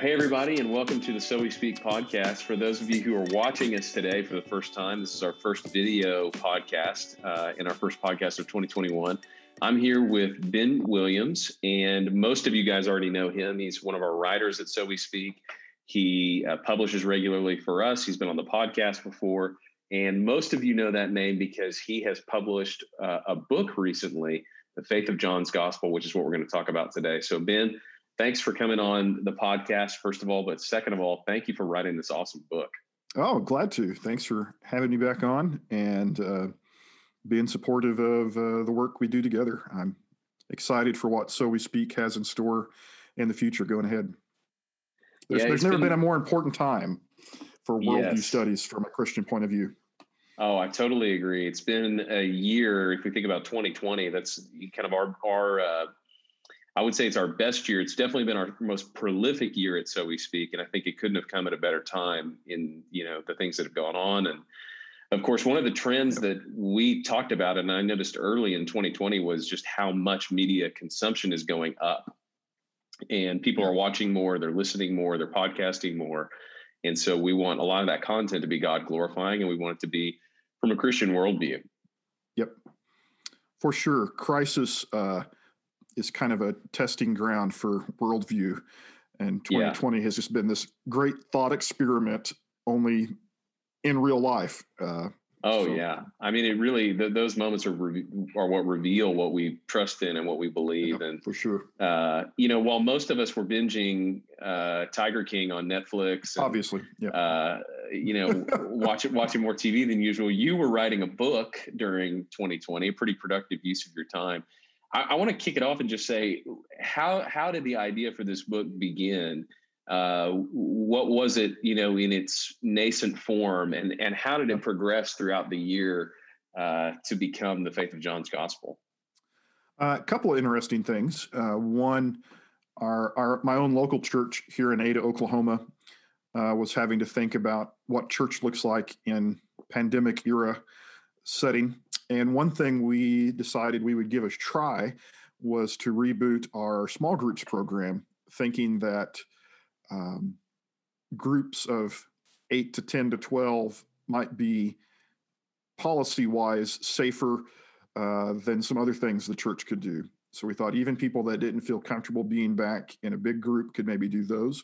Hey, everybody, and welcome to the So We Speak podcast. For those of you who are watching us today for the first time, this is our first video podcast uh, in our first podcast of 2021. I'm here with Ben Williams, and most of you guys already know him. He's one of our writers at So We Speak. He uh, publishes regularly for us. He's been on the podcast before, and most of you know that name because he has published uh, a book recently, The Faith of John's Gospel, which is what we're going to talk about today. So, Ben, thanks for coming on the podcast, first of all. But second of all, thank you for writing this awesome book. Oh, glad to. Thanks for having me back on and uh, being supportive of uh, the work we do together. I'm excited for what So We Speak has in store in the future going ahead. There's, yeah, there's never been, been, a more important time for worldview yes. studies from a Christian point of view. Oh, I totally agree. It's been a year. If we think about 2020, that's kind of our our. Uh, I would say it's our best year. It's definitely been our most prolific year at So We Speak, and I think it couldn't have come at a better time in you know the things that have gone on. And of course, one of the trends that we talked about, and I noticed early in 2020, was just how much media consumption is going up and people are watching more, they're listening more, they're podcasting more. And so we want a lot of that content to be God glorifying and we want it to be from a Christian worldview. Yep. For sure. Crisis uh, is kind of a testing ground for worldview. And 2020 yeah. has just been this great thought experiment, only in real life. Uh, Oh so, yeah, I mean, it really th- those moments are re- are what reveal what we trust in and what we believe. Yeah, and for sure, uh, you know, while most of us were binging uh, Tiger King on Netflix, and, obviously, yeah, uh, you know, watching watching more TV than usual, you were writing a book during 2020, a pretty productive use of your time. I, I want to kick it off and just say, how how did the idea for this book begin? uh, what was it, you know, in its nascent form, and and how did it progress throughout the year uh, to become the Faith of John's Gospel? Uh, a couple of interesting things. Uh, one, our, our my own local church here in Ada, Oklahoma, uh, was having to think about what church looks like in pandemic era setting. And one thing we decided we would give a try was to reboot our small groups program, thinking that um, groups of eight to 10 to 12 might be policy wise safer uh, than some other things the church could do. So we thought even people that didn't feel comfortable being back in a big group could maybe do those.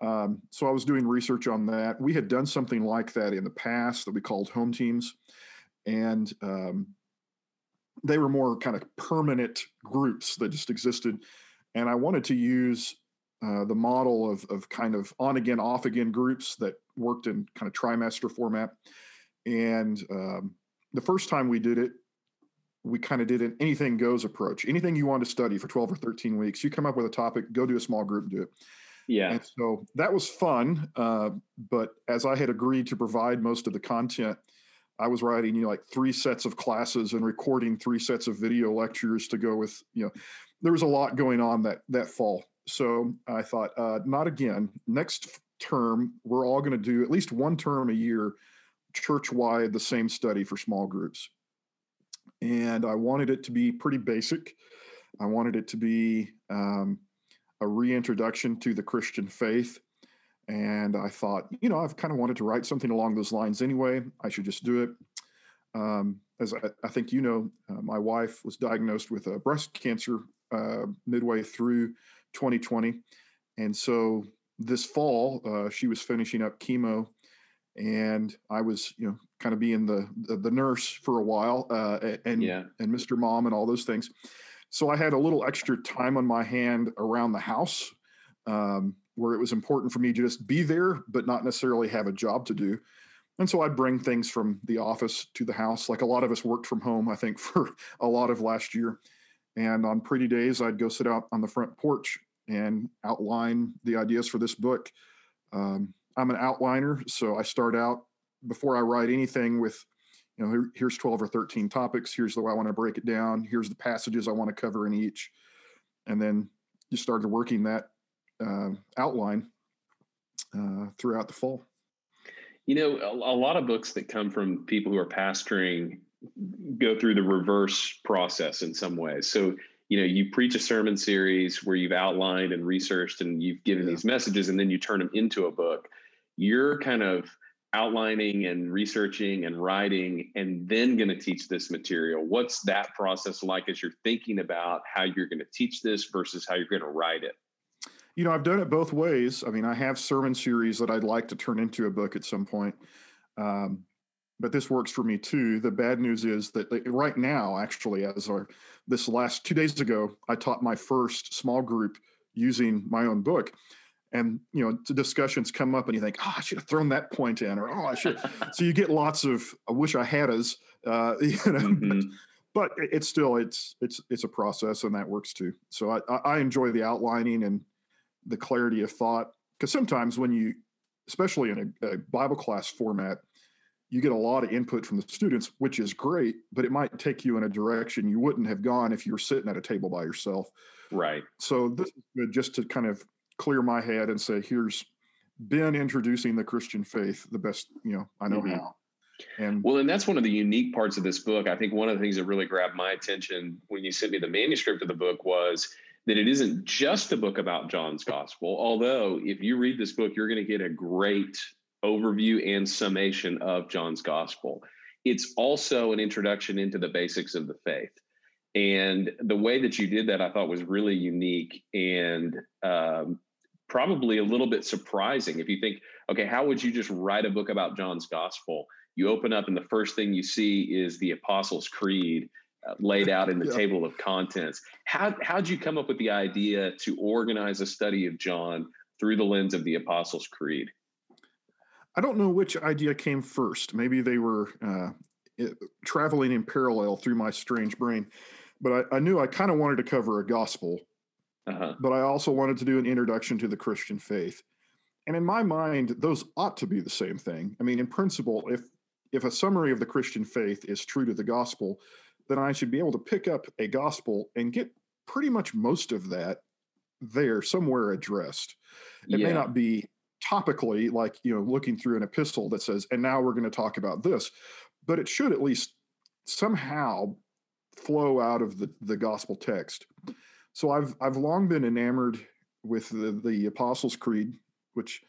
Um, so I was doing research on that. We had done something like that in the past that we called home teams, and um, they were more kind of permanent groups that just existed. And I wanted to use uh, the model of, of kind of on again, off again groups that worked in kind of trimester format. And um, the first time we did it, we kind of did an anything goes approach. Anything you want to study for 12 or 13 weeks, you come up with a topic, go to a small group and do it. Yeah. And so that was fun. Uh, but as I had agreed to provide most of the content, I was writing, you know, like three sets of classes and recording three sets of video lectures to go with, you know, there was a lot going on that that fall. So I thought, uh, not again. Next term, we're all going to do at least one term a year, church wide, the same study for small groups. And I wanted it to be pretty basic. I wanted it to be um, a reintroduction to the Christian faith. And I thought, you know, I've kind of wanted to write something along those lines anyway. I should just do it. Um, as I, I, think you know, uh, my wife was diagnosed with a breast cancer uh, midway through 2020. And so this fall, uh, she was finishing up chemo, and I was, you know, kind of being the the, the nurse for a while, uh, and yeah. and Mr. Mom and all those things. So I had a little extra time on my hand around the house, um, where it was important for me to just be there, but not necessarily have a job to do. And so I'd bring things from the office to the house. Like a lot of us worked from home, I think, for a lot of last year. And on pretty days, I'd go sit out on the front porch and outline the ideas for this book. Um, I'm an outliner, so I start out before I write anything with, you know, here's 12 or 13 topics. Here's the way I want to break it down. Here's the passages I want to cover in each. And then you started working that uh, outline uh, throughout the fall. You know, a, a lot of books that come from people who are pastoring go through the reverse process in some ways. So you know you preach a sermon series where you've outlined and researched and you've given yeah. these messages and then you turn them into a book you're kind of outlining and researching and writing and then going to teach this material what's that process like as you're thinking about how you're going to teach this versus how you're going to write it you know i've done it both ways. I mean i have sermon series that i'd like to turn into a book at some point um, but this works for me too. The bad news is that right now actually as our this last two days ago i taught my first small group using my own book. And you know discussions come up and you think oh i should have thrown that point in or oh i should so you get lots of i wish i had as uh, you know mm-hmm. but, but, it's still it's it's it's a process and that works too. So i i enjoy the outlining and the clarity of thought because sometimes when you especially in a, a bible class format you get a lot of input from the students which is great but it might take you in a direction you wouldn't have gone if you were sitting at a table by yourself right so this is good just to kind of clear my head and say, here's Ben introducing the Christian faith the best, you know, I know mm-hmm. how. And well, and that's one of the unique parts of this book. I think one of the things that really grabbed my attention when you sent me the manuscript of the book was that it isn't just a book about John's gospel. Although, if you read this book, you're going to get a great overview and summation of John's gospel. It's also an introduction into the basics of the faith. And the way that you did that, I thought was really unique and um, probably a little bit surprising if you think, okay, how would you just write a book about John's gospel? You open up, and the first thing you see is the Apostles' Creed laid out in the yeah. table of contents. How how'd you come up with the idea to organize a study of John through the lens of the Apostles' Creed? I don't know which idea came first. Maybe they were uh, traveling in parallel through my strange brain, but I, I knew I kind of wanted to cover a gospel uh-huh. but I also wanted to do an introduction to the Christian faith. And in my mind, those ought to be the same thing. I mean, in principle, if if a summary of the Christian faith is true to the gospel, then I should be able to pick up a gospel and get pretty much most of that there somewhere addressed. It yeah. may not be topically like, you know, looking through an epistle that says, and now we're going to talk about this, but it should at least somehow flow out of the, the gospel text. So I've I've long been enamored with the the Apostles' Creed, which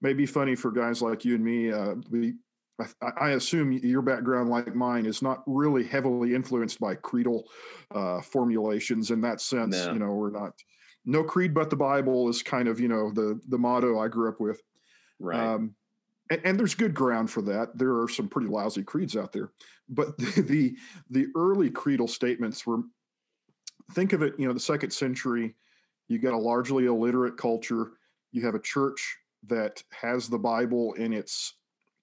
may be funny for guys like you and me. Uh, we I, I, assume your background, like mine, is not really heavily influenced by creedal uh, formulations in that sense. No. You know, we're not no creed but the Bible is kind of you know the the motto I grew up with. Right. Um, and, and, there's good ground for that. There are some pretty lousy creeds out there, but the the, the early creedal statements were think of it, you know, the second century, you got a largely illiterate culture. You have a church that has the Bible in its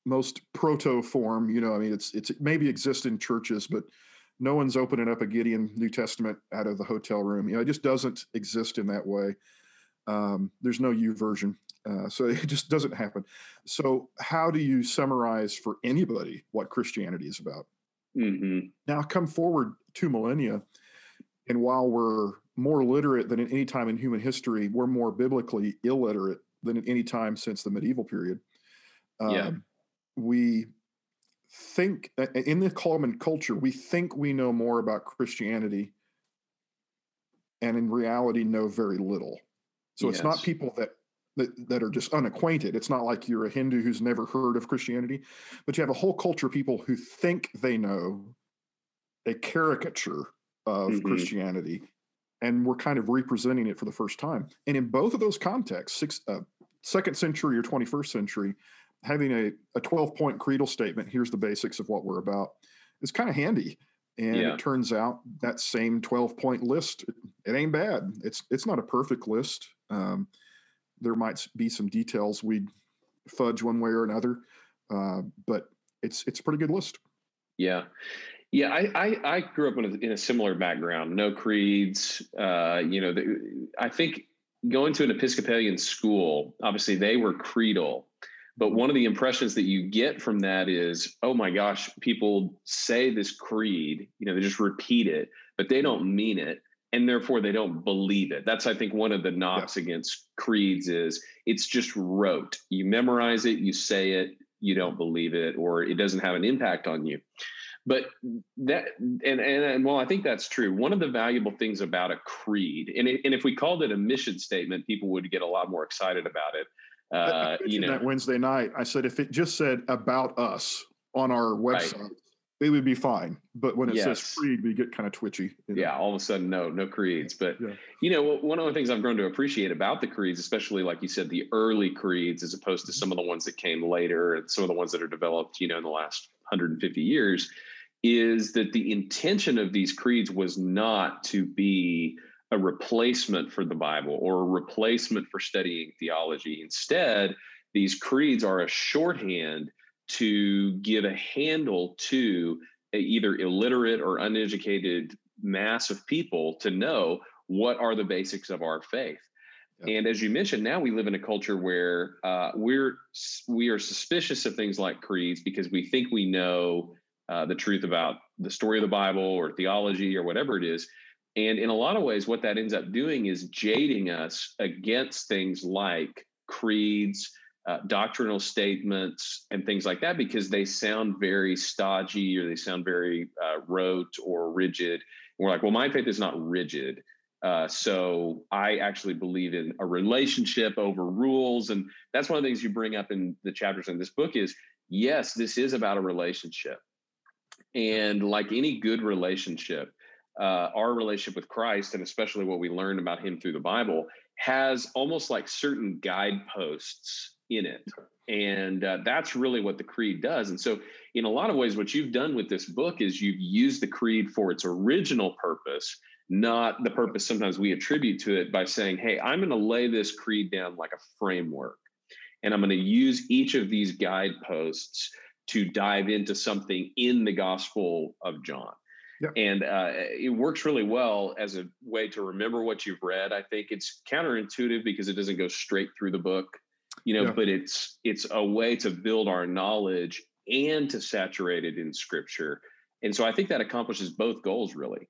most proto form. You know, I mean, it's it's it maybe exists in churches, but no one's opening up a Gideon New Testament out of the hotel room. You know, it just doesn't exist in that way. Um, there's no YouVersion, uh, so it just doesn't happen. So, how do you summarize for anybody what Christianity is about? Mm-hmm. Now, come forward two millennia, and while we're more literate than at any time in human history, we're more biblically illiterate than at any time since the medieval period. Yeah. We think in the common culture, we think we know more about Christianity, and in reality, know very little. So yes. it's not people that, that that are just unacquainted. It's not like you're a Hindu who's never heard of Christianity, but you have a whole culture of people who think they know a caricature of mm-hmm. Christianity, and we're kind of representing it for the first time. And in both of those contexts, six, uh, second century or 21st century, having a, a 12 point creedal statement, here's the basics of what we're about, is kind of handy. And yeah. it turns out that same 12 point list, it, ain't bad. It's it's not a perfect list. Um, there might be some details we'd fudge one way or another, uh, but it's it's a pretty good list. Yeah, yeah, I, I, I grew up in a, in a, similar background. No creeds. Uh, you know, the, I think going to an Episcopalian school, obviously they were creedal, but one of the impressions that you get from that is, oh my gosh, people say this creed. You know, they just repeat it, but they don't mean it, and therefore they don't believe it. That's I think one of the knocks yeah. against creeds is it's just rote. You memorize it, you say it, you don't believe it, or it doesn't have an impact on you. but that and, and and well i think that's true one of the valuable things about a creed and, it, and if we called it a mission statement people would get a lot more excited about it uh, you know that wednesday night i said if it just said about us on our website right it would be fine. But when it yes. says creed, we get kind of twitchy. You know? Yeah, all of a sudden, no, no creeds. But yeah. you know, one of the things I've grown to appreciate about the creeds, especially like you said, the early creeds, as opposed to mm-hmm. some of the ones that came later and some of the ones that are developed, you know, in the last 150 years, is that the intention of these creeds was not to be a replacement for the Bible or a replacement for studying theology. Instead, these creeds are a shorthand to give a handle to a either illiterate or uneducated mass of people to know what are the basics of our faith. And as you mentioned, now we live in a culture where uh, we're we are suspicious of things like creeds because we think we know uh, the truth about the story of the Bible or theology or whatever it is. And in a lot of ways, what that ends up doing is jading us against things like creeds, uh, doctrinal statements and things like that because they sound very stodgy or they sound very uh, rote or rigid. And we're like, well, my faith is not rigid. Uh, so I actually believe in a relationship over rules. And that's one of the things you bring up in the chapters in this book is yes, this is about a relationship. And like any good relationship, uh, our relationship with Christ, and especially what we learn about him through the Bible, has almost like certain guideposts in it. And uh, that's really what the creed does. And so, in a lot of ways, what you've done with this book is you've used the creed for its original purpose, not the purpose sometimes we attribute to it by saying, hey, I'm going to lay this creed down like a framework. And I'm going to use each of these guideposts to dive into something in the Gospel of John. Yep. And uh, it works really well as a way to remember what you've read. I think it's counterintuitive because it doesn't go straight through the book you know yeah. but it's it's a way to build our knowledge and to saturate it in scripture and so i think that accomplishes both goals really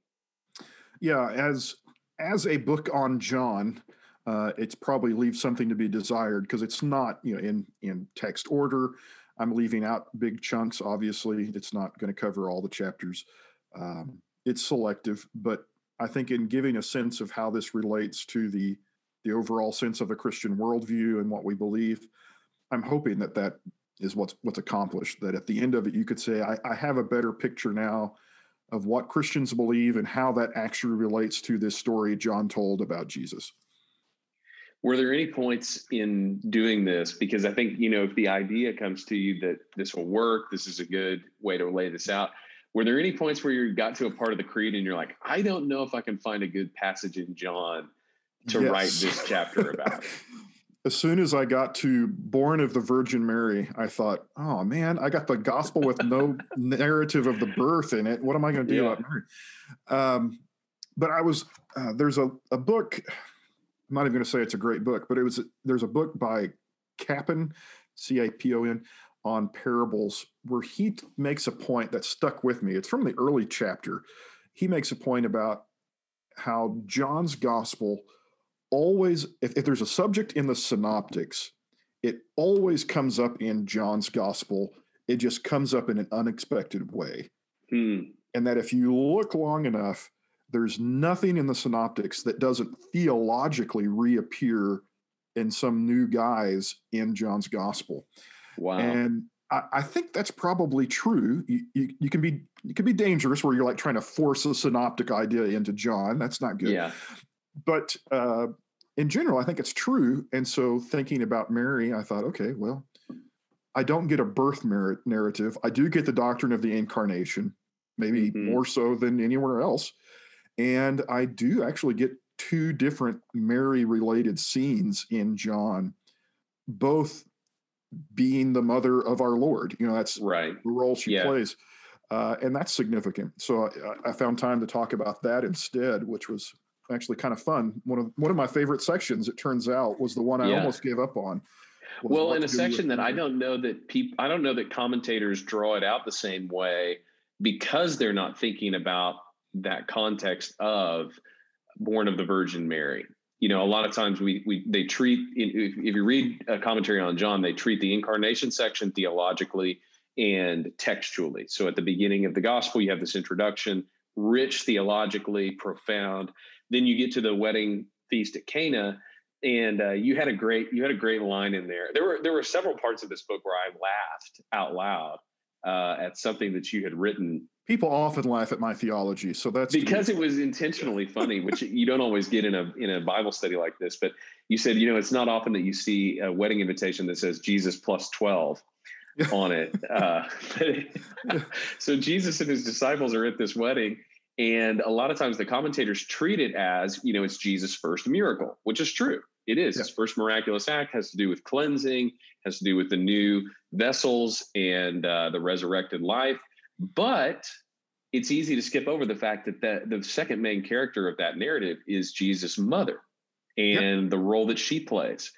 yeah as as a book on john uh, it's probably leaves something to be desired because it's not you know in in text order i'm leaving out big chunks obviously it's not going to cover all the chapters um, it's selective but i think in giving a sense of how this relates to the the overall sense of a Christian worldview and what we believe. I'm hoping that that is what's what's accomplished. That at the end of it, you could say, I, I have a better picture now of what Christians believe and how that actually relates to this story John told about Jesus. Were there any points in doing this? Because I think, you know, if the idea comes to you that this will work, this is a good way to lay this out. Were there any points where you got to a part of the creed and you're like, I don't know if I can find a good passage in John to yes. write this chapter about. as soon as I got to Born of the Virgin Mary, I thought, oh man, I got the gospel with no narrative of the birth in it. What am I going to do yeah. about Mary? Um, but I was, uh, there's a, a book, I'm not even going to say it's a great book, but it was, there's a book by Capon, C A P O N, on parables where he makes a point that stuck with me. It's from the early chapter. He makes a point about how John's gospel always, if, if there's a subject in the synoptics, it always comes up in John's gospel. It just comes up in an unexpected way. Hmm. And that if you look long enough, there's nothing in the synoptics that doesn't theologically reappear in some new guise in John's gospel. Wow. And I, I think that's probably true. You, you, you, can be you can be dangerous where you're like trying to force a synoptic idea into John. That's not good. Yeah. But uh, in general, I think it's true. And so thinking about Mary, I thought, okay, well, I don't get a birth merit narrative. I do get the doctrine of the incarnation, maybe mm-hmm. more so than anywhere else. And I do actually get two different Mary related scenes in John, both being the mother of our Lord. You know, that's right. the role she yeah. plays. Uh, and that's significant. So I, I, found time to talk about that instead, which was actually kind of fun. One of one of my favorite sections, it turns out, was the one I yeah. almost gave up on. Well, in a section that I don't know that people, I don't know that commentators draw it out the same way because they're not thinking about that context of born of the Virgin Mary. You know, a lot of times we we they treat if, if you read a commentary on John, they treat the incarnation section theologically and textually. So at the beginning of the gospel, you have this introduction, rich theologically, profound. Then you get to the wedding feast at Cana, and uh, you had a great you had a great line in there. There were there were several parts of this book where I laughed out loud uh, at something that you had written. People often laugh at my theology, so that's because it was intentionally funny, which you don't always get in a in a Bible study like this. But you said, you know, it's not often that you see a wedding invitation that says Jesus plus twelve on it. Uh, so Jesus and his disciples are at this wedding, and a lot of times the commentators treat it as, you know, it's Jesus' first miracle, which is true. It is. Yeah. His first miraculous act has to do with cleansing, has to do with the new vessels and uh, the resurrected life. But it's easy to skip over the fact that the, the second main character of that narrative is Jesus' mother and the role that she plays.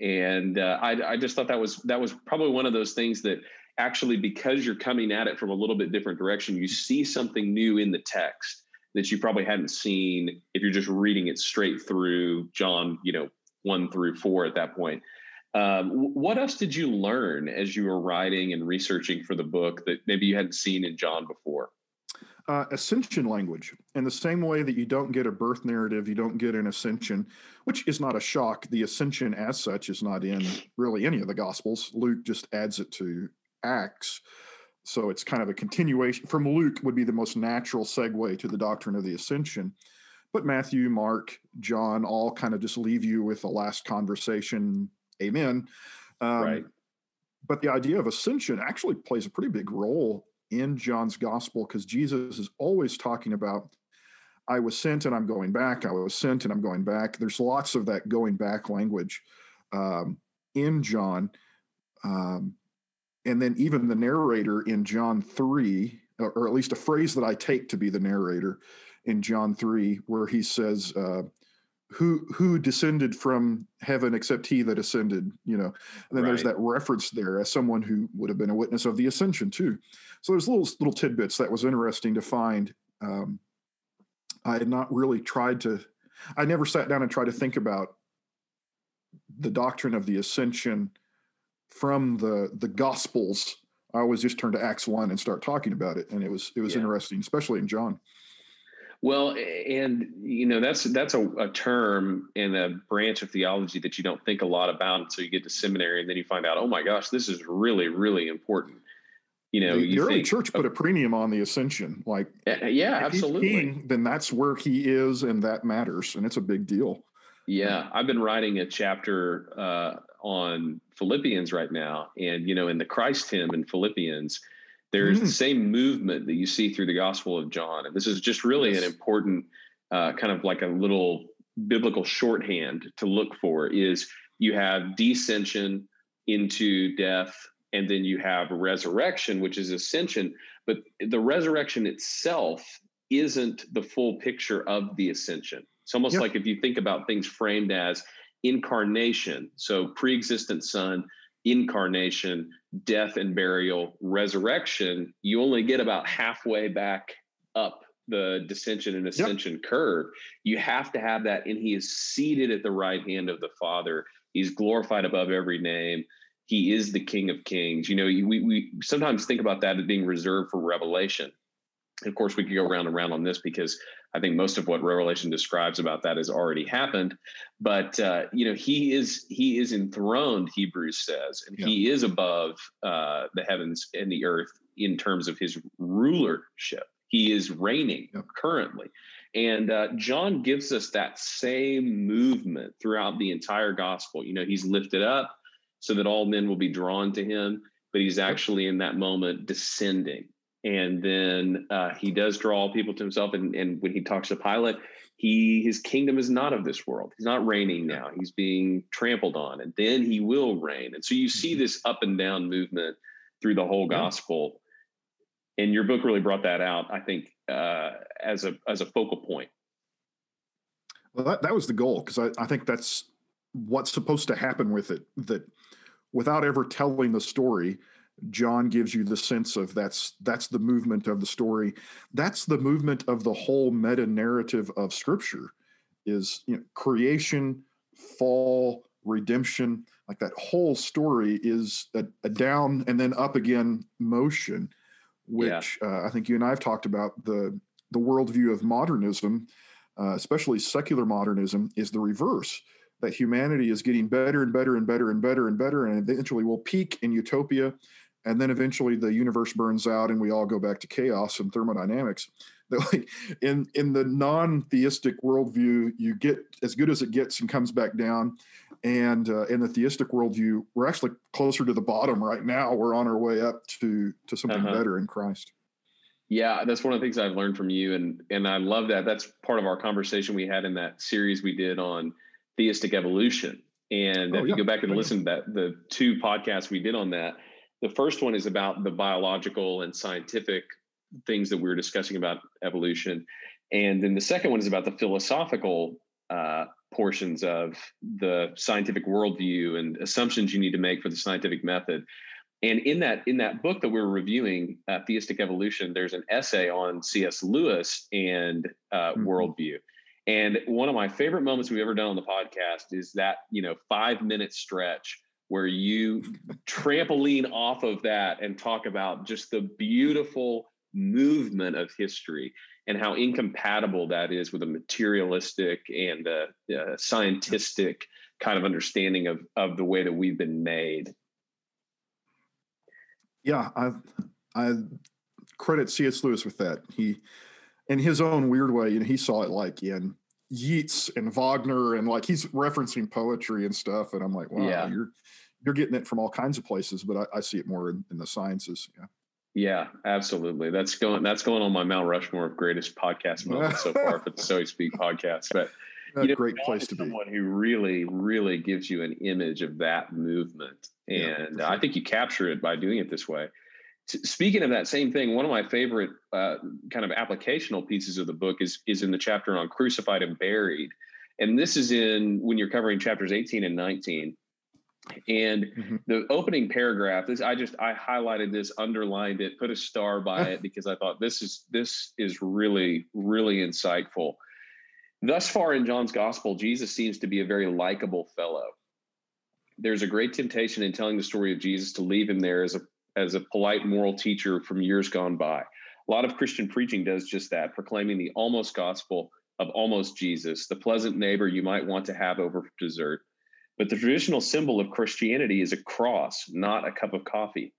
And uh, I, I just thought that was that was probably one of those things that actually, because you're coming at it from a little bit different direction, you see something new in the text that you probably hadn't seen if you're just reading it straight through John, you know, one through four at that point. Um, what else did you learn as you were writing and researching for the book that maybe you hadn't seen in John before? Uh, ascension language. In the same way that you don't get a birth narrative, you don't get an ascension, which is not a shock. The ascension, as such, is not in really any of the Gospels. Luke just adds it to Acts. So it's kind of a continuation from Luke, would be the most natural segue to the doctrine of the ascension. But Matthew, Mark, John all kind of just leave you with the last conversation, amen. Um, right. But the idea of ascension actually plays a pretty big role in John's gospel because Jesus is always talking about, I was sent and I'm going back. I was sent and I'm going back. There's lots of that going back language um, in John. Um, and then even the narrator in John 3, or at least a phrase that I take to be the narrator, in John 3 where he says, uh, who who descended from heaven except he that ascended you know and then right. there's that reference there as someone who would have been a witness of the ascension too so there's little little tidbits that was interesting to find um, i had not really tried to i never sat down and tried to think about the doctrine of the ascension from the the gospels i always just turn to acts 1 and start talking about it and it was it was yeah. interesting especially in john well, and you know that's that's a, a, term in a branch of theology that you don't think a lot about until you get to seminary, and then you find out, oh my gosh, this is really really important. You know, the, you early think, church put a premium on the ascension. Like, yeah, absolutely. King, then that's where he is, and that matters, and it's a big deal. Yeah, I've been writing a chapter uh, on Philippians right now, and you know, in the Christ hymn in Philippians there's mm. the same movement that you see through the Gospel of John. And this is just really yes. an important uh, kind of like a little biblical shorthand to look for is you have descension into death and then you have resurrection which is ascension but the resurrection itself isn't the full picture of the ascension it's almost yep. like if you think about things framed as incarnation so pre-existent son incarnation, death and burial, resurrection, you only get about halfway back up the descension and ascension yep. curve. You have to have that, and he is seated at the right hand of the Father. He's glorified above every name. He is the King of Kings. You know, we, we sometimes think about that as being reserved for revelation. Of course, we could go round and round on this because I think most of what Revelation describes about that has already happened. But uh, you know, he is he is enthroned. Hebrews says, and yeah. he is above uh, the heavens and the earth in terms of his rulership. He is reigning yeah. currently. And uh, John gives us that same movement throughout the entire gospel. You know, he's lifted up so that all men will be drawn to him, but he's actually in that moment descending and then uh, he does draw people to himself. And, and when he talks to Pilate, he his kingdom is not of this world. He's not reigning now. He's being trampled on, and then he will reign. And so you see mm-hmm. this up and down movement through the whole gospel. And your book really brought that out, I think, uh, as a as a focal point. Well, that, that was the goal because I, I think that's what's supposed to happen with it. That without ever telling the story, John gives you the sense of that's that's the movement of the story. That's the movement of the whole meta narrative of Scripture, is you know, creation, fall, redemption. like that whole story is a, a down and then up again motion, which yeah. uh, I think you and I have talked about the the worldview of modernism, uh, especially secular modernism, is the reverse. That humanity is getting better and better and better and better and better, and eventually will peak in utopia, and then eventually the universe burns out and we all go back to chaos and thermodynamics. That like in in the non-theistic worldview, you get as good as it gets and comes back down, and uh, in the theistic worldview, we're actually closer to the bottom right now. We're on our way up to to something uh-huh. better in Christ. Yeah, that's one of the things I've learned from you, and and I love that. That's part of our conversation we had in that series we did on theistic evolution. And oh, if yeah. you go back and listen to that, the two podcasts we did on that, the first one is about the biological and scientific things that we were discussing about evolution, and then the second one is about the philosophical uh, portions of the scientific worldview and assumptions you need to make for the scientific method. And in that in that book that we're reviewing, uh, Theistic Evolution, there's an essay on C.S. Lewis and uh, mm-hmm. worldview. And one of my favorite moments we've ever done on the podcast is that you know five minute stretch where you trampoline off of that and talk about just the beautiful movement of history and how incompatible that is with a materialistic and a, a scientific kind of understanding of of the way that we've been made yeah, I I credit C.S. Lewis with that. He, in his own weird way, you know, he saw it like in Yeats and Wagner, and like he's referencing poetry and stuff. And I'm like, wow, yeah. you're you're getting it from all kinds of places, but I, I see it more in, in, the sciences. Yeah. Yeah, absolutely. That's going that's going on my Mount Rushmore of greatest podcast moments so far for the So Speak podcast. But a you know, great place to someone be. Someone who really, really gives you an image of that movement, and yeah, sure. I think you capture it by doing it this way. Speaking of that same thing, one of my favorite uh, kind of applicational pieces of the book is is in the chapter on crucified and buried, and this is in when you're covering chapters 18 and 19. And mm-hmm. the opening paragraph, this I just I highlighted this, underlined it, put a star by it because I thought this is this is really really insightful. Thus far in John's gospel, Jesus seems to be a very likable fellow. There's a great temptation in telling the story of Jesus to leave him there as a as a polite moral teacher from years gone by. A lot of Christian preaching does just that, proclaiming the almost gospel of almost Jesus, the pleasant neighbor you might want to have over for dessert. But the traditional symbol of Christianity is a cross, not a cup of coffee.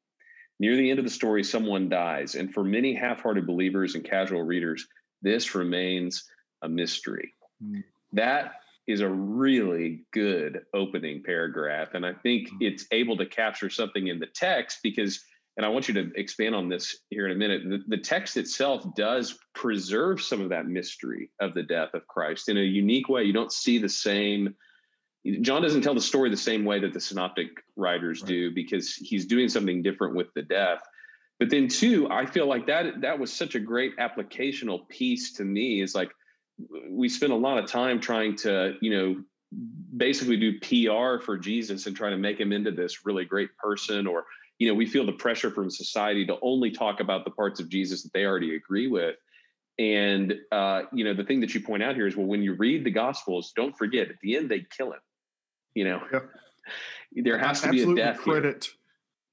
Near the end of the story, someone dies. And for many half hearted believers and casual readers, this remains a mystery. Mm. That is a really good opening paragraph. And I think mm. it's able to capture something in the text because, and I want you to expand on this here in a minute. The, the, text itself does preserve some of that mystery of the death of Christ in a unique way. You don't see the same. John doesn't tell the story the same way that the synoptic writers right. do because he's doing something different with the death. But then, too, I feel like that that was such a great applicational piece to me. Is like we spend a lot of time trying to, you know, basically do PR for Jesus and try to make him into this really great person or you know we feel the pressure from society to only talk about the parts of jesus that they already agree with and uh, you know the thing that you point out here is well when you read the gospels don't forget at the end they kill him you know yep. there has to be a death credit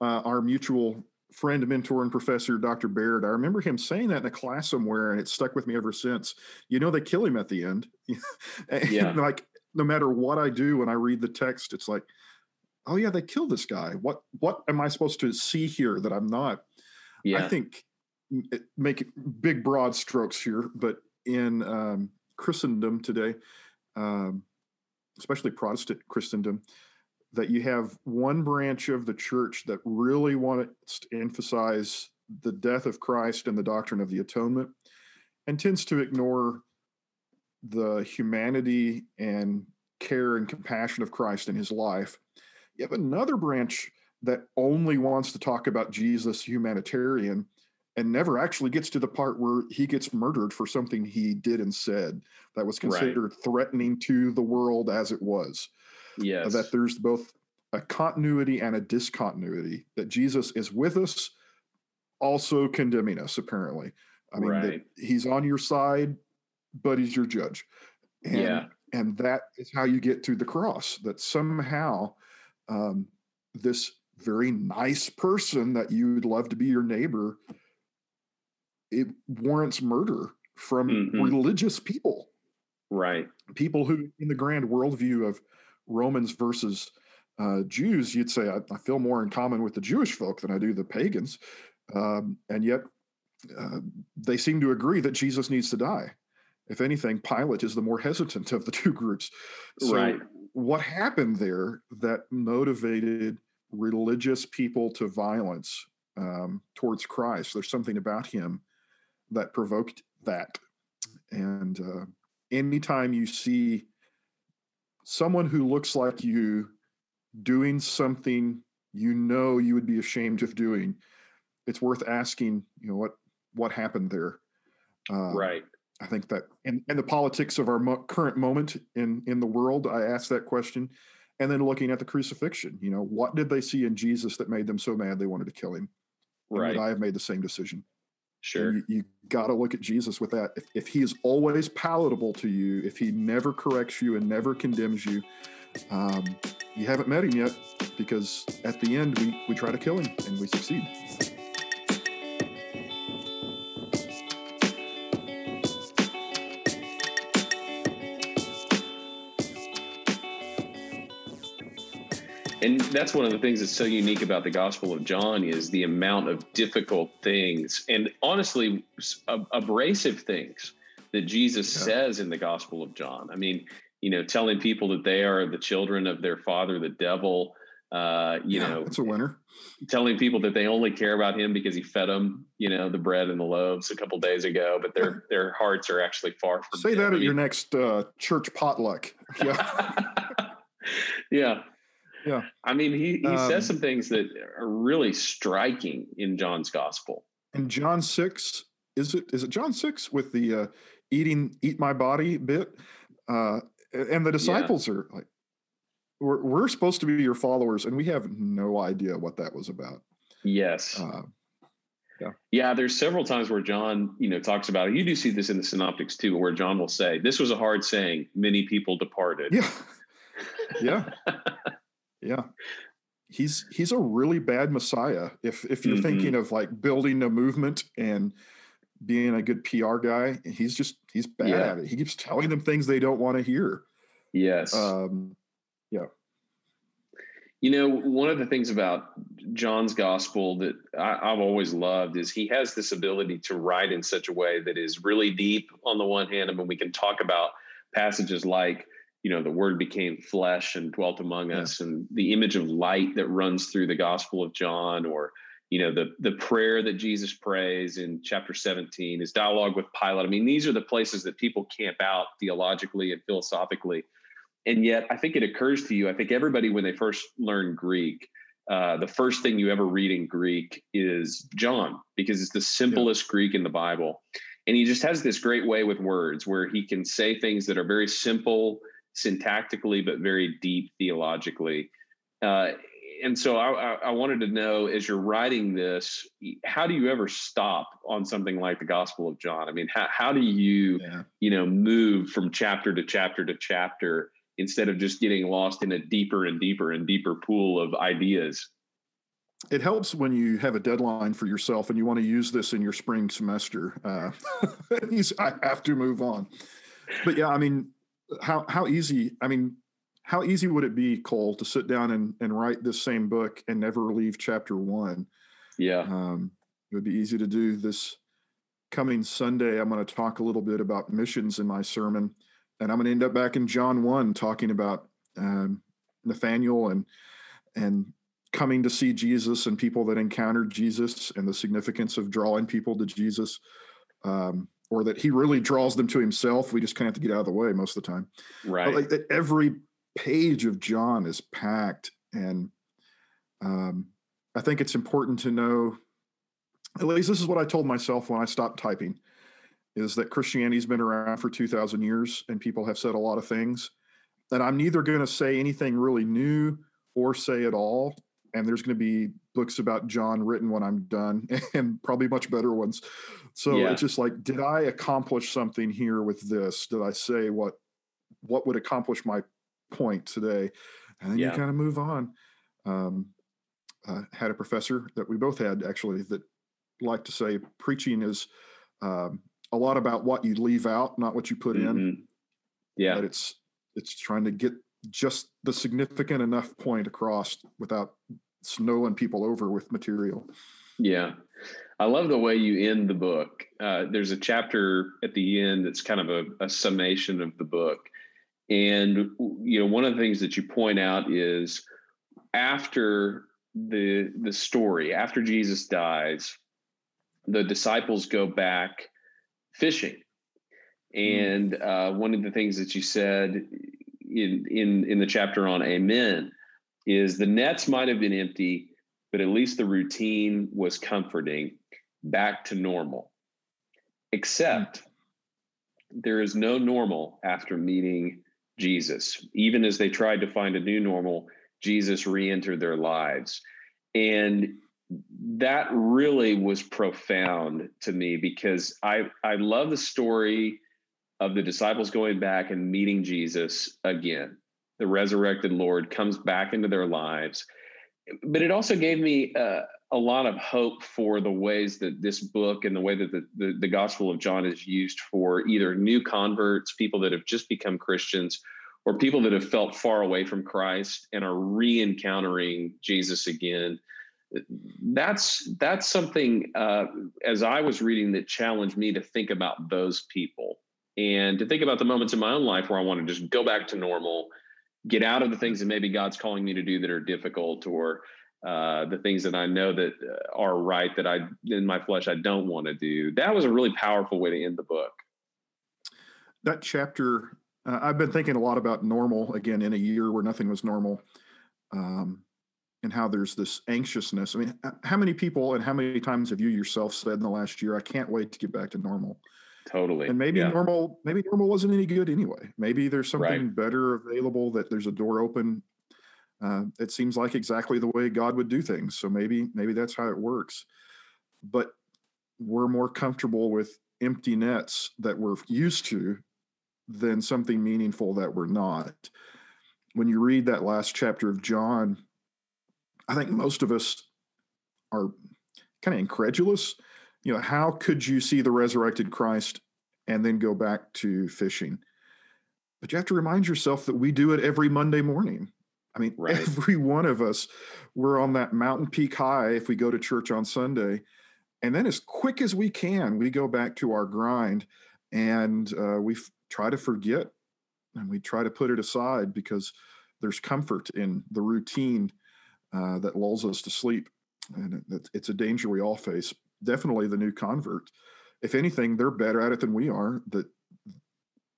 uh, our mutual friend, mentor, and professor, Dr. Baird. I remember him saying that in a class somewhere, and it stuck with me ever since. You know, they kill him at the end. yeah. like no matter what I do when I read the text, it's like, oh yeah, they killed this guy. What what am I supposed to see here that I'm not? Yeah. I think make big broad strokes here, but in um, Christendom today, um, especially Protestant Christendom, that you have one branch of the church that really wants to emphasize the death of Christ and the doctrine of the atonement and tends to ignore the humanity and care and compassion of Christ in his life. You have another branch that only wants to talk about Jesus humanitarian and never actually gets to the part where he gets murdered for something he did and said that was considered right. threatening to the world as it was. Uh, yes. That there's both a continuity and a discontinuity, that Jesus is with us, also condemning us, apparently. I mean, right. he's on your side, but he's your judge. And, yeah. and that is how you get to the cross, that somehow um, this very nice person that you'd love to be your neighbor, it warrants murder from Mhm. religious people, Right. people who, in the grand worldview of Romans versus uh, Jews, you'd say, I, I feel more in common with the Jewish folk than I do the pagans. Um, and yet, uh, they seem to agree that Jesus needs to die. If anything, Pilate is the more hesitant of the two groups. So, Right. What happened there that motivated religious people to violence um, towards Christ? There's something about him that provoked that. And uh, anytime you see someone who looks like you doing something you know you would be ashamed of doing, it's worth asking, you know, what what happened there. Um, Right. I think that in, in the politics of our mo- current moment in in the world, I asked that question, and then looking at the crucifixion, you know, what did they see in Jesus that made them so mad they wanted to kill him? Right. I have made the same decision? Sure. And you, you got to look at Jesus with that. If, if he is always palatable to you, if he never corrects you and never condemns you, um, you haven't met him yet because at the end we, we try to kill him and we succeed. And that's one of the things that's so unique about the Gospel of John is the amount of difficult things and honestly ab- abrasive things that Jesus Yeah. says in the Gospel of John. I mean, you know, telling people that they are the children of their father, the devil. Uh, you Yeah, know, it's a winner. telling people that they only care about him because he fed them, you know, the bread and the loaves a couple days ago, but their their hearts are actually far from. Say him. that at your next uh, church potluck. Yeah. yeah. Yeah. I mean, he, he Um, says some things that are really striking in John's gospel. in John six, is it is it John six with the uh, eating eat my body bit? Uh, and the disciples are like, we're we're supposed to be your followers, and we have no idea what that was about. Yes. Uh, yeah. There's several times where John, you know, talks about it. You do see this in the synoptics too, where John will say, this was a hard saying. Many people departed. yeah, yeah, yeah. He's he's a really bad Messiah. If if you're Mhm. thinking of like building a movement and being a good PR guy, he's just he's bad Yeah. at it. He keeps telling them things they don't want to hear. Yes. Um, yeah. You know, one of the things about John's gospel that I, I've always loved is he has this ability to write in such a way that is really deep on the one hand. I mean, we can talk about passages like, you know, the word became flesh and dwelt among Yeah. us, and the image of light that runs through the gospel of John, or, you know, the the prayer that Jesus prays in chapter 17, his dialogue with Pilate. I mean, these are the places that people camp out theologically and philosophically and yet i think it occurs to you i think everybody when they first learn greek uh, the first thing you ever read in greek is john because it's the simplest greek in the bible and he just has this great way with words where he can say things that are very simple syntactically but very deep theologically uh, and so I, I, wanted to know as you're writing this how do you ever stop on something like the gospel of john i mean how, how do you yeah. you know move from chapter to chapter to chapter instead of just getting lost in a deeper and deeper and deeper pool of ideas it helps when you have a deadline for yourself and you want to use this in your spring semester. Uh, I have to move on. But yeah, I mean, how how easy? I mean, how easy would it be, Cole, to sit down and, and write this same book and never leave chapter one? yeah Um, it would be easy to do this coming Sunday. I'm going to talk a little bit about missions in my sermon, and I'm going to end up back in John one talking about um, Nathaniel and and coming to see Jesus and people that encountered Jesus and the significance of drawing people to Jesus, um, or that He really draws them to Himself. We just kind of have to get out of the way most of the time. right But like that every page of John is packed, and um, I think it's important to know. At least this is what I told myself when I stopped typing: is that Christianity's been around for two thousand years, and people have said a lot of things. And I'm neither going to say anything really new or say it all. And there's going to be books about John written when I'm done, and probably much better ones. So Yeah. it's just like, did I accomplish something here with this? Did I say what what would accomplish my point today? And then Yeah. you kind of move on. um, uh, had a professor that we both had actually that liked to say preaching is um, a lot about what you leave out, not what you put mm-hmm. in. Yeah, that it's it's trying to get just the significant enough point across without snowing people over with material. Yeah. I love the way you end the book. Uh, there's a chapter at the end that's kind of a, a, summation of the book. And, you know, one of the things that you point out is after the, the story, after Jesus dies, the disciples go back fishing. Hmm. And uh, one of the things that you said in, in, in the chapter on Amen is the nets might have been empty, but at least the routine was comforting, back to normal. Except there is no normal after meeting Jesus. Even as they tried to find a new normal, Jesus re entered their lives. And that really was profound to me because I, I love the story of the disciples going back and meeting Jesus again. The resurrected Lord comes back into their lives. But it also gave me uh, a lot of hope for the ways that this book and the way that the, the, the Gospel of John is used for either new converts, people that have just become Christians, or people that have felt far away from Christ and are re-encountering Jesus again. That's that's something uh, as I was reading that challenged me to think about those people and to think about the moments in my own life where I want to just go back to normal, get out of the things that maybe God's calling me to do that are difficult, or uh, the things that I know that uh, are right that I in my flesh I don't want to do. That was a really powerful way to end the book. That chapter, uh, I've been thinking a lot about normal again in a year where nothing was normal. Um, and how there's this anxiousness. I mean, how many people and how many times have you yourself said in the last year, I can't wait to get back to normal? Totally. And maybe yeah. normal, maybe normal wasn't any good anyway. Maybe there's something right. better available that there's a door open. Uh, it seems like exactly the way God would do things. So maybe, maybe that's how it works. But we're more comfortable with empty nets that we're used to than something meaningful that we're not. When you read that last chapter of John, I think most of us are kind of incredulous you know, how could you see the resurrected Christ and then go back to fishing? But you have to remind yourself that we do it every Monday morning. I mean, right. every one of us, we're on that mountain peak high if we go to church on Sunday. And then, as quick as we can, we go back to our grind and uh, we f- try to forget and we try to put it aside because there's comfort in the routine uh, that lulls us to sleep. And it, it's a danger we all face definitely the new convert. If anything, they're better at it than we are. That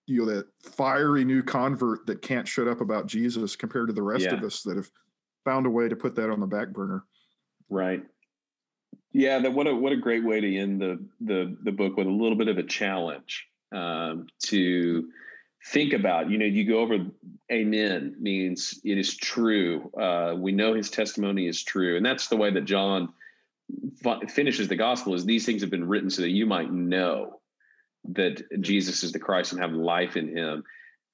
you know that fiery new convert that can't shut up about Jesus compared to the rest yeah. of us that have found a way to put that on the back burner. Right. Yeah, that what a what a great way to end the the the book with a little bit of a challenge um, to think about. You know, you go over Amen means it is true. Uh, we know His testimony is true, and that's the way that John finishes the gospel is these things have been written so that you might know that Jesus is the Christ and have life in him.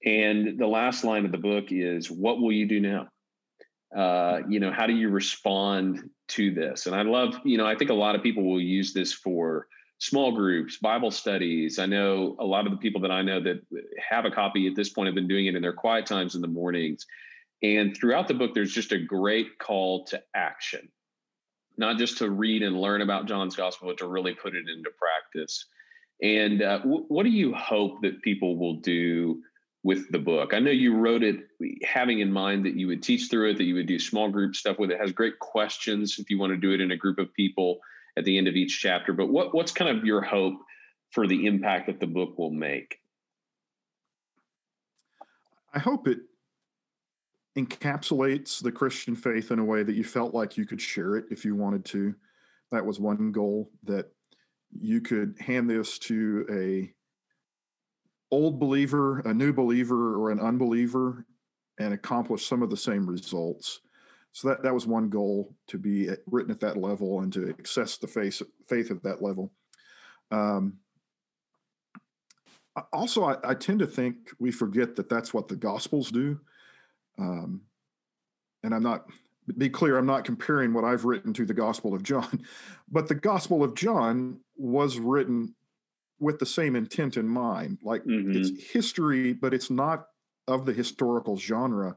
And the last line of the book is, What will you do now? Uh, you know, how do you respond to this? And I love, you know, I think a lot of people will use this for small groups, Bible studies. I know a lot of the people that I know that have a copy at this point have been doing it in their quiet times in the mornings. And throughout the book, there's just a great call to action not just to read and learn about John's gospel, but to really put it into practice. And uh, w- what do you hope that people will do with the book? I know you wrote it having in mind that you would teach through it, that you would do small group stuff with it. it has great questions if you want to do it in a group of people at the end of each chapter. But what, what's kind of your hope for the impact that the book will make? I hope it encapsulates the Christian faith in a way that you felt like you could share it if you wanted to. That was one goal that you could hand this to a old believer, a new believer, or an unbeliever and accomplish some of the same results. So that, that was one goal to be written at that level and to access the faith, faith at that level. Um, also, I, I, tend to think we forget that that's what the Gospels do. Um, and I'm not be clear, I'm not comparing what I've written to the Gospel of John, but the Gospel of John was written with the same intent in mind. Like mm-hmm. it's history, but it's not of the historical genre.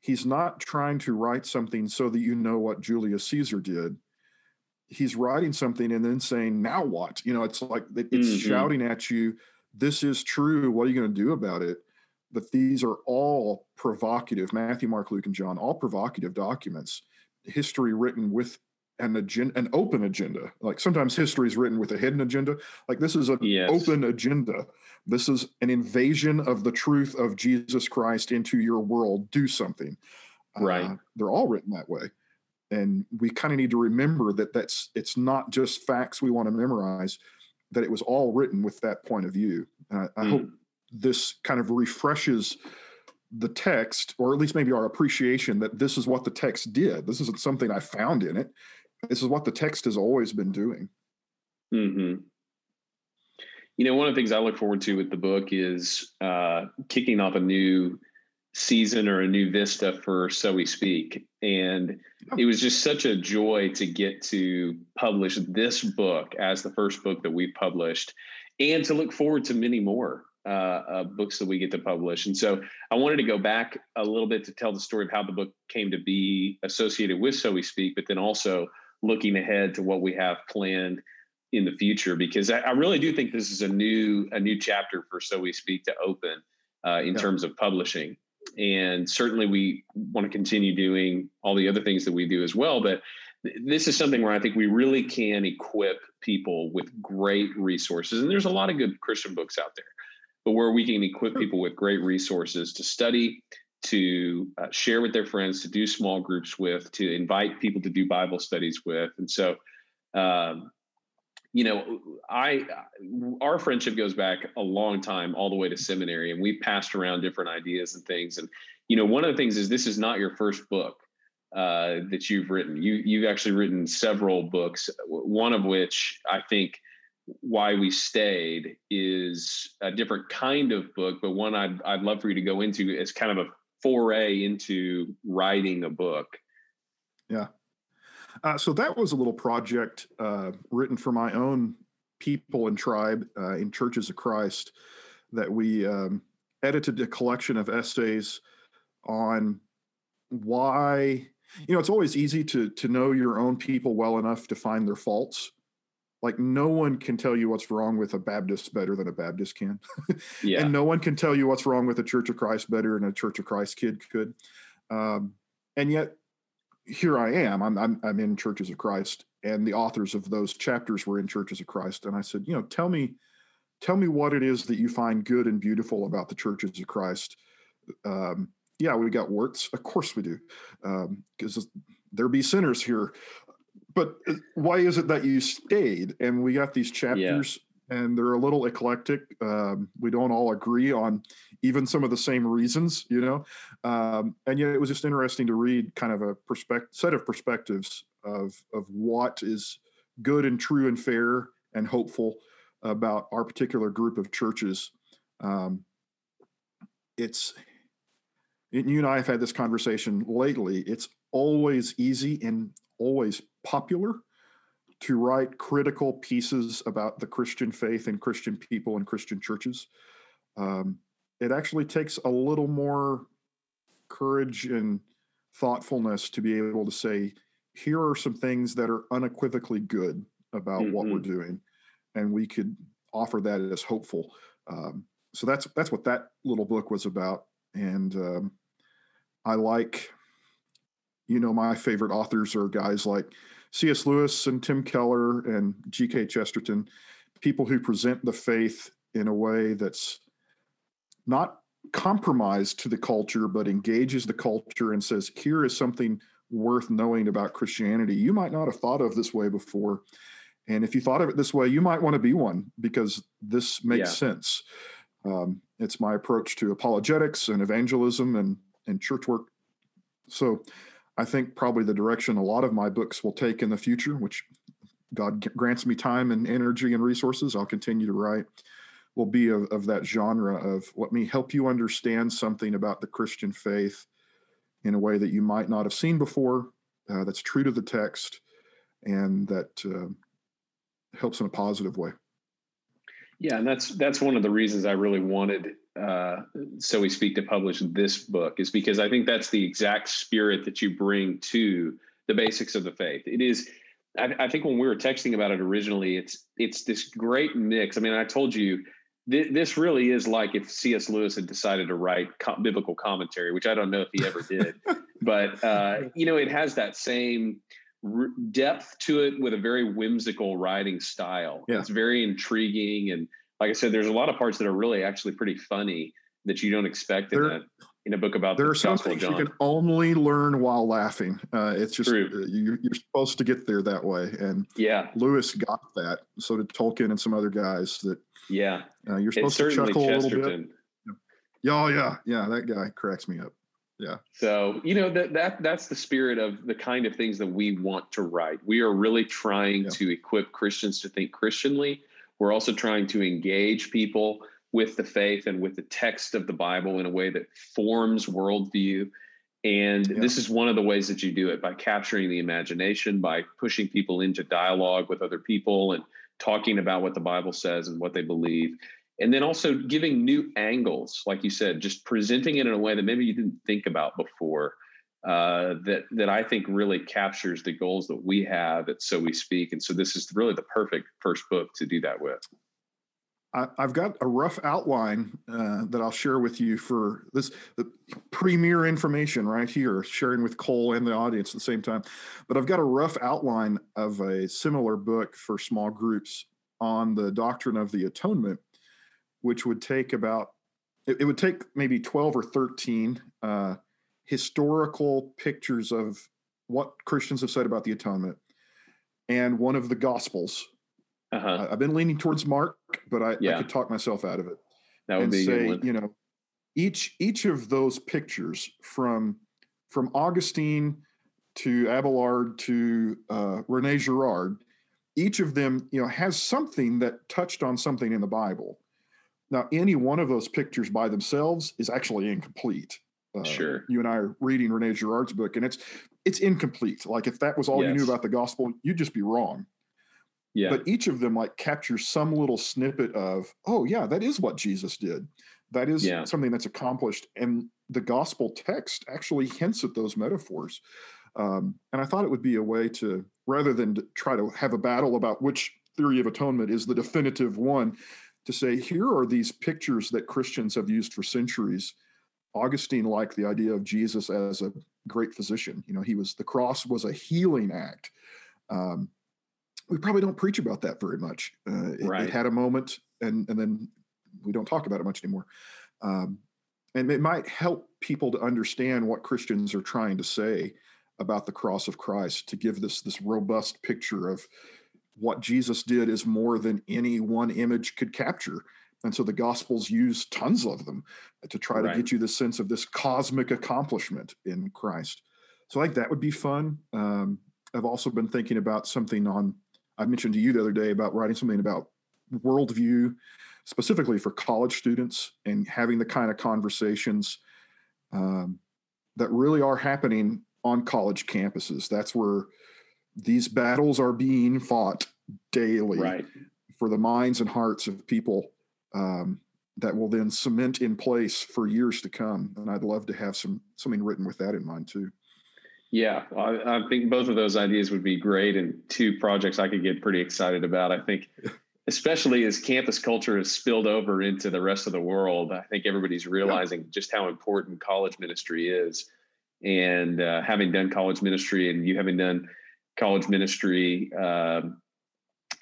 He's not trying to write something so that you know what Julius Caesar did. He's writing something and then saying, now what? You know, it's like it's mm-hmm. shouting at you, this is true. What are you going to do about it? But these are all provocative Matthew, Mark, Luke, and John, all provocative documents, history written with an agenda, an open agenda. Like sometimes history is written with a hidden agenda. Like this is an yes. open agenda. This is an invasion of the truth of Jesus Christ into your world. Do something. Right. Uh, they're all written that way, and we kind of need to remember that that's it's not just facts we want to memorize. That it was all written with that point of view. Uh, I mm. hope this kind of refreshes the text, or at least maybe our appreciation that this is what the text did. This isn't something I found in it. This is what the text has always been doing. Mm-hmm. You know, one of the things I look forward to with the book is uh, kicking off a new season or a new vista for So We Speak. And it was just such a joy to get to publish this book as the first book that we've published and to look forward to many more uh, uh, books that we get to publish. And so I wanted to go back a little bit to tell the story of how the book came to be associated with So We Speak, but then also looking ahead to what we have planned in the future because I, I, really do think this is a new a new chapter for so we speak to open uh, in yeah. terms of publishing and certainly we want to continue doing all the other things that we do as well but this is something where i think we really can equip people with great resources and there's a lot of good christian books out there but where we can equip people with great resources to study to uh, share with their friends, to do small groups with, to invite people to do Bible studies with. And so, um, you know, I our friendship goes back a long time, all the way to seminary, and we've passed around different ideas and things. And you know, one of the things is this is not your first book uh, that you've written. You you've actually written several books. One of which I think why we stayed is a different kind of book, but one I'd I'd love for you to go into as kind of a foray into writing a book? Yeah. Uh, so that was a little project uh, written for my own people and tribe uh, in Churches of Christ that we um, edited a collection of essays on why you know it's always easy to to know your own people well enough to find their faults like no one can tell you what's wrong with a Baptist better than a Baptist can. yeah. and no one can tell you what's wrong with a Church of Christ better than a Church of Christ kid could. Um, and yet here I am. I'm, I'm I'm in Churches of Christ, and the authors of those chapters were in Churches of Christ. And I said, you know, tell me, tell me what it is that you find good and beautiful about the Churches of Christ. Um, yeah, we got warts, of course we do, because um, there be sinners here but uh, why is it that you stayed? And we got these chapters, yeah. and they're a little eclectic. Um, we don't all agree on even some of the same reasons, you know. Um, and yet, it was just interesting to read kind of a perspective set of perspectives of of what is good and true and fair and hopeful about our particular group of churches. Um, it's you and I have had this conversation lately. It's always easy and always popular to write critical pieces about the Christian faith and Christian people and Christian churches. Um, it actually takes a little more courage and thoughtfulness to be able to say, here are some things that are unequivocally good about mm-hmm. what we're mm-hmm. doing, and we could offer that as hopeful. Um, so that's that's what that little book was about, and um, I like you know, my favorite authors are guys like C.S. Lewis and Tim Keller and G.K. Chesterton, people who present the faith in a way that's not compromised to the culture, but engages the culture and says, here is something worth knowing about Christianity you might not have thought of this way before. And if you thought of it this way, you might want to be one because this makes yeah. sense. Um, it's my approach to apologetics and evangelism and, and church work. So I think probably the direction a lot of my books will take in the future, which God grants me time and energy and resources, I'll continue to write, will be of, of that genre of let me help you understand something about the Christian faith in a way that you might not have seen before uh, that's true to the text and that uh, helps in a positive way. Yeah, and that's that's one of the reasons I really wanted uh, so we speak to publish this book is because I think that's the exact spirit that you bring to the basics of the faith. It is. I, I think when we were texting about it originally, it's it's this great mix. I mean, I told you th- this really is like if C.S. Lewis had decided to write co- biblical commentary, which I don't know if he ever did, but uh, you know, it has that same depth to it with a very whimsical writing style. Yeah. It's very intriguing and like I said, there's a lot of parts that are really actually pretty funny that you don't expect there, in a in a book about there the are some things you can only learn while laughing. Uh, it's just uh, you're, you're, supposed to get there that way, and yeah, Lewis got that. So did Tolkien and some other guys. That yeah, uh, you're supposed to chuckle a little bit. Yeah, oh yeah, yeah, that guy cracks me up. Yeah. So you know that that that's the spirit of the kind of things that we want to write. We are really trying yeah. to equip Christians to think Christianly we're also trying to engage people with the faith and with the text of the Bible in a way that forms worldview. And yeah. this is one of the ways that you do it by capturing the imagination, by pushing people into dialogue with other people and talking about what the Bible says and what they believe. And then also giving new angles, like you said, just presenting it in a way that maybe you didn't think about before uh, that that I think really captures the goals that we have at So We Speak. And so this is really the perfect first book to do that with. I, have got a rough outline uh, that I'll share with you for this the premier information right here, sharing with Cole and the audience at the same time. But I've got a rough outline of a similar book for small groups on the doctrine of the atonement, which would take about it, it would take maybe twelve or thirteen. Uh, historical pictures of what Christians have said about the atonement and one of the gospels. Uh-huh. I've been leaning towards Mark, but I, yeah. I could talk myself out of it. That would and be say, you know, each each of those pictures from from Augustine to Abelard to uh, Rene Girard, each of them, you know, has something that touched on something in the Bible. Now, any one of those pictures by themselves is actually incomplete. Uh, sure. You and I are reading Rene Girard's book, and it's it's incomplete. Like if that was all yes. you knew about the gospel, you'd just be wrong. Yeah. But each of them like captures some little snippet of, oh yeah, that is what Jesus did. That is yeah. something that's accomplished, and the gospel text actually hints at those metaphors. Um, and I thought it would be a way to, rather than to try to have a battle about which theory of atonement is the definitive one, to say here are these pictures that Christians have used for centuries Augustine liked the idea of Jesus as a great physician. You know, he was the cross was a healing act. Um, we probably don't preach about that very much. Uh, it, right. it, had a moment, and and then we don't talk about it much anymore. Um, and it might help people to understand what Christians are trying to say about the cross of Christ to give this this robust picture of what Jesus did is more than any one image could capture. And so the Gospels use tons of them to try right. to get you the sense of this cosmic accomplishment in Christ. So I think that would be fun. Um, I've also been thinking about something on, I mentioned to you the other day about writing something about worldview, specifically for college students, and having the kind of conversations um, that really are happening on college campuses. That's where these battles are being fought daily right. for the minds and hearts of people um, that will then cement in place for years to come. And I'd love to have some something written with that in mind too. Yeah, I, I think both of those ideas would be great, and two projects I could get pretty excited about. I think, especially as campus culture has spilled over into the rest of the world, I think everybody's realizing yeah. just how important college ministry is. And uh, having done college ministry, and you having done college ministry, uh,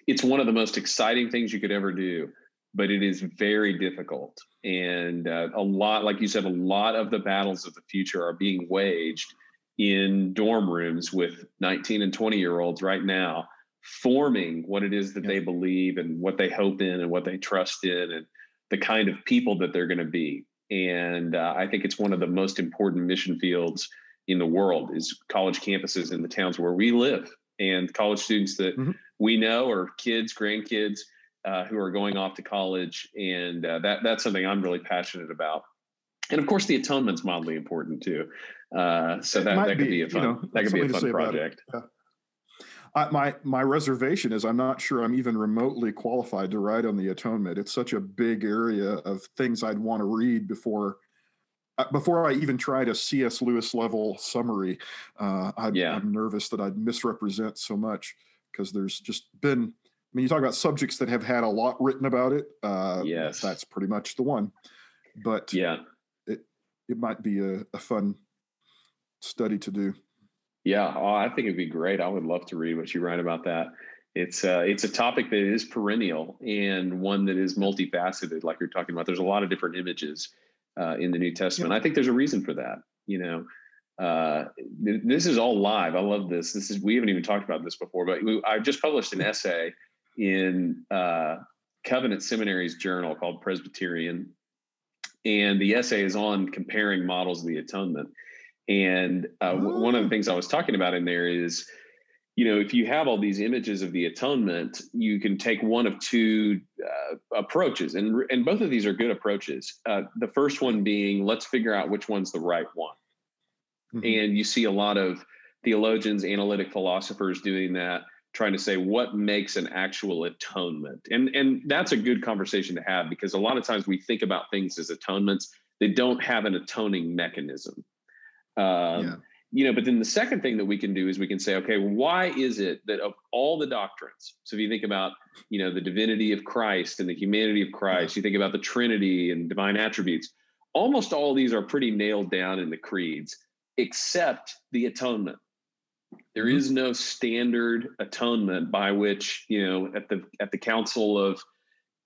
it's one of the most exciting things you could ever do but it is very difficult. And uh, a lot, like you said, a lot of the battles of the future are being waged in dorm rooms with 19 and 20 year olds right now, forming what it is that yeah. they believe and what they hope in and what they trust in and the kind of people that they're going to be. And uh, I think it's one of the most important mission fields in the world is college campuses in the towns where we live and college students that mm-hmm. we know or kids, grandkids uh, who are going off to college, and uh, that that's something I'm really passionate about. and of course the atonement's mildly important too. Uh, so that, that could be, be, a fun you know, that could be a fun project. Yeah. I, my my reservation is I'm not sure I'm even remotely qualified to write on the atonement. It's such a big area of things I'd want to read before uh, before I even tried a C.S. Lewis level summary. Uh, i yeah. I'm nervous that I'd misrepresent so much because there's just been. I mean, you talk about subjects that have had a lot written about it. Uh, yes, that's pretty much the one. But yeah, it it might be a, a fun study to do. Yeah, oh, I think it'd be great. I would love to read what you write about that. It's uh, it's a topic that is perennial and one that is multifaceted, like you're talking about. There's a lot of different images uh, in the New Testament. Yeah. I think there's a reason for that. You know, uh, this is all live. I love this. This is we haven't even talked about this before, but we, I just published an essay in uh, Covenant Seminary's journal called Presbyterion, and the essay is on comparing models of the atonement. And uh, oh. one of the things I was talking about in there is, you know, if you have all these images of the atonement, you can take one of two uh, approaches, and and both of these are good approaches. Uh, the first one being, let's figure out which one's the right one, mm-hmm. and you see a lot of theologians, analytic philosophers doing that, trying to say what makes an actual atonement, and and that's a good conversation to have because a lot of times we think about things as atonements, they don't have an atoning mechanism. Um, yeah. You know, but then the second thing that we can do is we can say, okay, why is it that of all the doctrines, so if you think about, you know, the divinity of Christ and the humanity of Christ, yeah. you think about the Trinity and divine attributes, almost all these are pretty nailed down in the creeds, except the atonement. There mm-hmm. no standard atonement by which, you know, at the at the Council of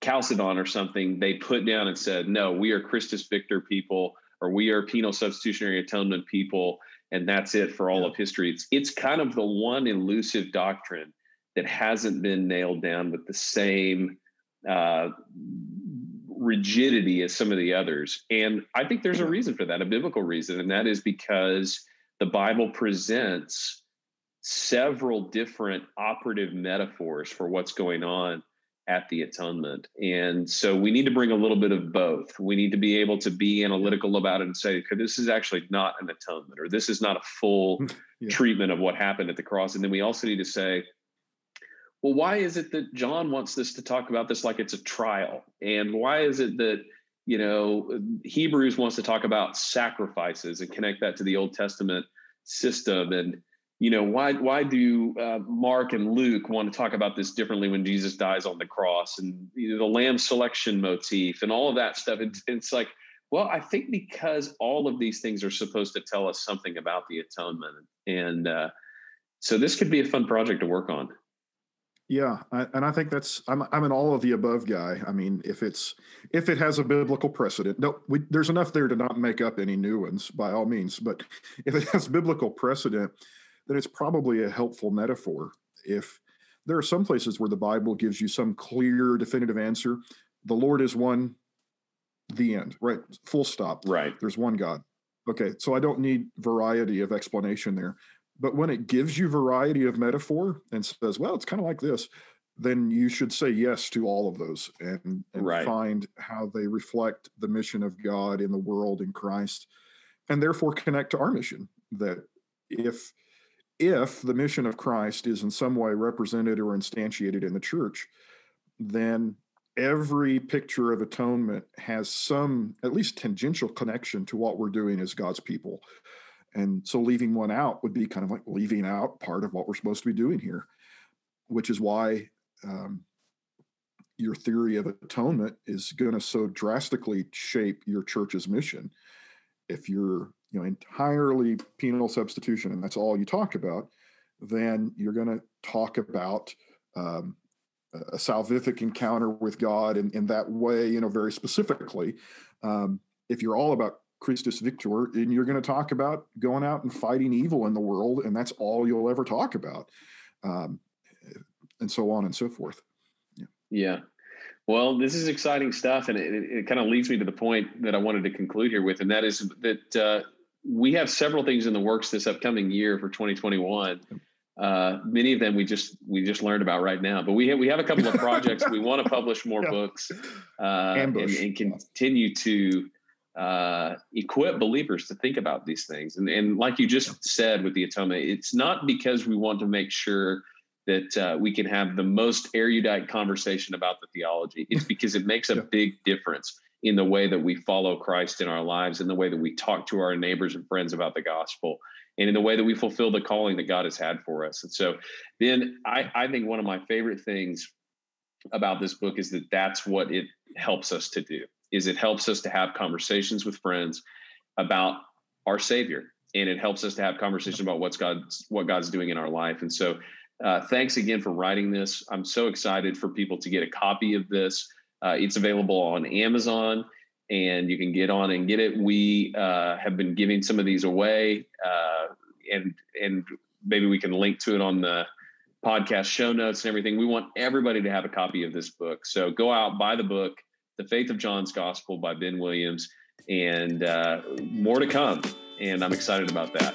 Chalcedon or something, they put down and said, no, we are Christus Victor people or we are penal substitutionary atonement people, and that's it for all yeah. of history. It's it's kind of the one elusive doctrine that hasn't been nailed down with the same uh, rigidity as some of the others. And I think there's a reason for that, a biblical reason, and that is because the Bible presents several different operative metaphors for what's going on at the atonement. And so we need to bring a little bit of both. We need to be able to be analytical about it and say, okay, this is actually not an atonement, or this is not a full yeah. treatment of what happened at the cross. And then we also need to say, well, why is it that John wants this to talk about this like it's a trial? And why is it that, you know, Hebrews wants to talk about sacrifices and connect that to the Old Testament system? And you know why why do uh, mark and luke want to talk about this differently when jesus dies on the cross and you know, the lamb selection motif and all of that stuff? It's, it's like well i think because all of these things are supposed to tell us something about the atonement and uh, so this could be a fun project to work on. Yeah I, and i think that's I'm, I'm an all of the above guy. I mean if it's if it has a biblical precedent no we, there's enough there to not make up any new ones by all means but if it has biblical precedent then it's probably a helpful metaphor. If there are some places where the Bible gives you some clear, definitive answer, the Lord is one, the end, right? Full stop. Right. There's one God. Okay, so I don't need variety of explanation there. But when it gives you variety of metaphor and says, well, it's kind of like this, then you should say yes to all of those and, and right. find how they reflect the mission of God in the world in Christ, and therefore connect to our mission. That if if the mission of Christ is in some way represented or instantiated in the church, then every picture of atonement has some at least tangential connection to what we're doing as God's people. And so leaving one out would be kind of like leaving out part of what we're supposed to be doing here, which is why um, your theory of atonement is going to so drastically shape your church's mission. If you're you know entirely penal substitution and that's all you talk about then you're going to talk about um, a salvific encounter with god in, in that way you know very specifically. Um, if you're all about christus victor and you're going to talk about going out and fighting evil in the world and that's all you'll ever talk about um, and so on and so forth. Yeah. Yeah. Well, this is exciting stuff, and it, it, kind of leads me to the point that I wanted to conclude here with, and that is that uh, we have several things in the works this upcoming year for 2021. Uh, many of them we just we just learned about right now, but we have we have a couple of projects. we want to publish more yeah. books uh, and, and, continue to uh, equip believers to think about these things. And, and like you just said with the atonement, it's not because we want to make sure that uh, we can have the most erudite conversation about the theology. It's because it makes a big difference in the way that we follow Christ in our lives, in the way that we talk to our neighbors and friends about the gospel, and in the way that we fulfill the calling that God has had for us. And so, then I, I think one of my favorite things about this book is that that's what it helps us to do is it helps us to have conversations with friends about our savior and it helps us to have conversations about what's god's what god's doing in our life. And so uh, thanks again for writing this. I'm so excited for people to get a copy of this uh, it's available on amazon and you can get on and get it we uh, have been giving some of these away uh, and and maybe we can link to it on the podcast show notes and everything we want everybody to have a copy of this book so go out buy the book the Faith of John's Gospel by Ben Williams, and uh, more to come. And I'm excited about that.